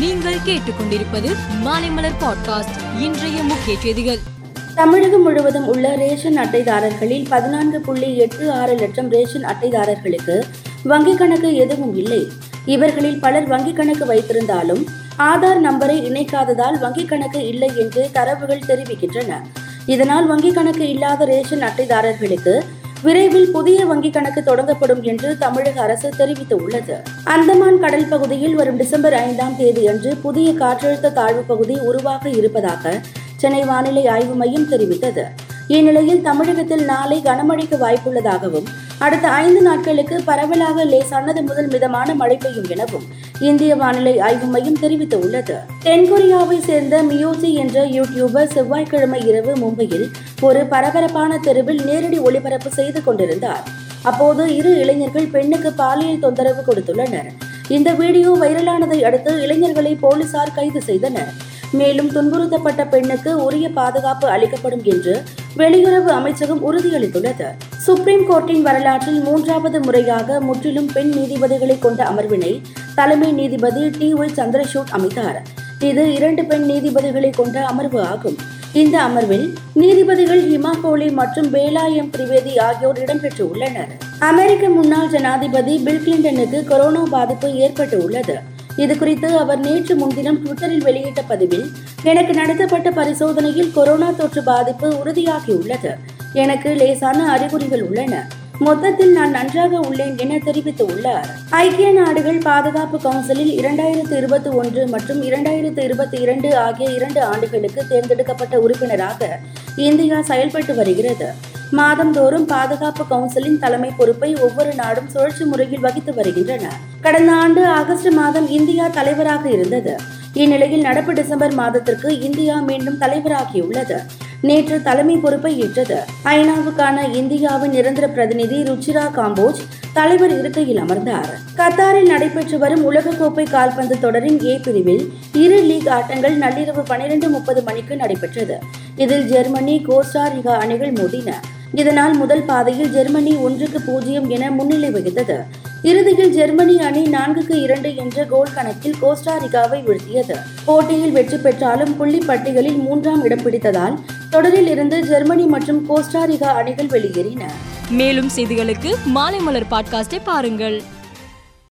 நீங்கள் கேட்டுக்கொண்டிருப்பது மாலைமலர் பாட்காஸ்ட் இன்றைய முக்கிய செய்திகள். தமிழகம் முழுவதும் உள்ள ரேஷன் அட்டைதாரர்களில் பதினான்கு புள்ளி எட்டு ஆறு லட்சம் ரேஷன் அட்டைதாரர்களுக்கு வங்கிக் கணக்கு எதுவும் இல்லை. இவர்களில் பலர் வங்கிக் கணக்கு வைத்திருந்தாலும் ஆதார் நம்பரை இணைக்காததால் வங்கிக் கணக்கு இல்லை என்று தரவுகள் தெரிவிக்கின்றன. இதனால் வங்கிக் கணக்கு இல்லாத ரேஷன் அட்டைதாரர்களுக்கு விரைவில் புதிய வங்கி கணக்கு தொடங்கப்படும் என்று தமிழக அரசு தெரிவித்துள்ளது. அந்தமான் கடல் பகுதியில் வரும் டிசம்பர் ஐந்தாம் தேதியன்று புதிய காற்றழுத்த தாழ்வு பகுதி உருவாக இருப்பதாக சென்னை வானிலை ஆய்வு மையம் தெரிவித்தது. இந்நிலையில் தமிழகத்தில் நாளை கனமழைக்கு வாய்ப்புள்ளதாகவும் அடுத்த ஐந்து நாட்களுக்கு பரவலாக லேசானது முதல் மிதமான மழை பெய்யும் எனவும் இந்திய வானிலை ஆய்வு மையம் தெரிவித்துள்ளது. தென்கொரியாவை சேர்ந்த மியோசி என்ற யூடியூபர் செவ்வாய்க்கிழமை இரவு மும்பையில் ஒரு பரபரப்பான தெருவில் நேரடி ஒளிபரப்பு செய்து கொண்டிருந்தார். அப்போது இரு இளைஞர்கள் பெண்ணுக்கு பாலியல் தொந்தரவு கொடுத்துள்ளனர். இந்த வீடியோ வைரலானதை அடுத்து இளைஞர்களை போலீசார் கைது செய்தனர். மேலும் துன்புறுத்தப்பட்ட பெண்ணுக்கு உரிய பாதுகாப்பு அளிக்கப்படும் என்று வெளியுறவு அமைச்சகம் உறுதியளித்துள்ளது. சுப்ரீம் கோர்ட்டின் வரலாற்றில் மூன்றாவது முறையாக முற்றிலும் பெண் நீதிபதிகளை கொண்ட அமர்வினை தலைமை நீதிபதி டி ஒய் சந்திரசூட் அமைத்தார். இது இரண்டு பெண் நீதிபதிகளை கொண்ட அமர்வு ஆகும். இந்த அமர்வில் நீதிபதிகள் ஹிமா கோலி மற்றும் பேலா எம் திரிவேதி ஆகியோர் இடம்பெற்று உள்ளனர். அமெரிக்க முன்னாள் ஜனாதிபதி பில் கிளின்டனுக்கு கொரோனா பாதிப்பு ஏற்பட்டு உள்ளது. இது குறித்து அவர் நேற்று முன்தினம் ட்விட்டரில் வெளியிட்ட பதிவில் எனக்கு நடத்தப்பட்ட பரிசோதனையில் கொரோனா தொற்று பாதிப்பு உறுதியாகியுள்ளது. எனக்கு லேசான அறிகுறிகள் உள்ளன. மொத்தத்தில் நான் நன்றாக உள்ளேன் என தெரிவித்துள்ளார். ஐக்கிய நாடுகள் பாதுகாப்பு கவுன்சிலில் இரண்டாயிரத்து இருபத்தி ஒன்று மற்றும் இரண்டாயிரத்து இருபத்தி இரண்டு ஆகிய இரண்டு ஆண்டுகளுக்கு தேர்ந்தெடுக்கப்பட்ட உறுப்பினராக இந்தியா செயல்பட்டு வருகிறது. மாதந்தோறும் பாதுகாப்பு கவுன்சிலின் தலைமை பொறுப்பை ஒவ்வொரு நாடும் சுழற்சி முறையில் வகித்து வருகின்றன. கடந்த ஆண்டு ஆகஸ்ட் மாதம் இந்தியா தலைவராக இருந்தது. இந்நிலையில் நடப்பு டிசம்பர் மாதத்திற்கு இந்தியா மீண்டும் தலைவராகியுள்ளது. நேற்று தலைமை பொறுப்பை ஏற்றது. ஐநாவுக்கான இந்தியாவின் நிரந்தர பிரதிநிதி ருச்சிரா காம்போஜ் தலைவர் இருக்கையில் அமர்ந்தார். கத்தாரில் நடைபெற்று வரும் உலகக்கோப்பை கால்பந்து தொடரின் ஏ பிரிவில் இரு லீக் ஆட்டங்கள் நள்ளிரவு பனிரெண்டு முப்பது மணிக்கு நடைபெற்றது. இதில் ஜெர்மனி கோஸ்டாரிகா அணிகள் மோதின. இதனால் முதல் பாதையில் ஜெர்மனி ஒன்றுக்கு பூஜ்ஜியம் என முன்னிலை வகித்தது. இறுதியில் ஜெர்மனி அணி நான்குக்கு இரண்டு என்ற கோல் கணக்கில் கோஸ்டாரிகாவை வீழ்த்தியது. போட்டியில் வெற்றி பெற்றாலும் புள்ளி பட்டியலில் மூன்றாம் இடம் பிடித்ததால் தொடரில் இருந்து ஜெர்மனி மற்றும் கோஸ்டாரிகா அணிகள் வெளியேறின. மேலும் செய்திகளுக்கு மாலை மலர் பாட்காஸ்டை பாருங்கள்.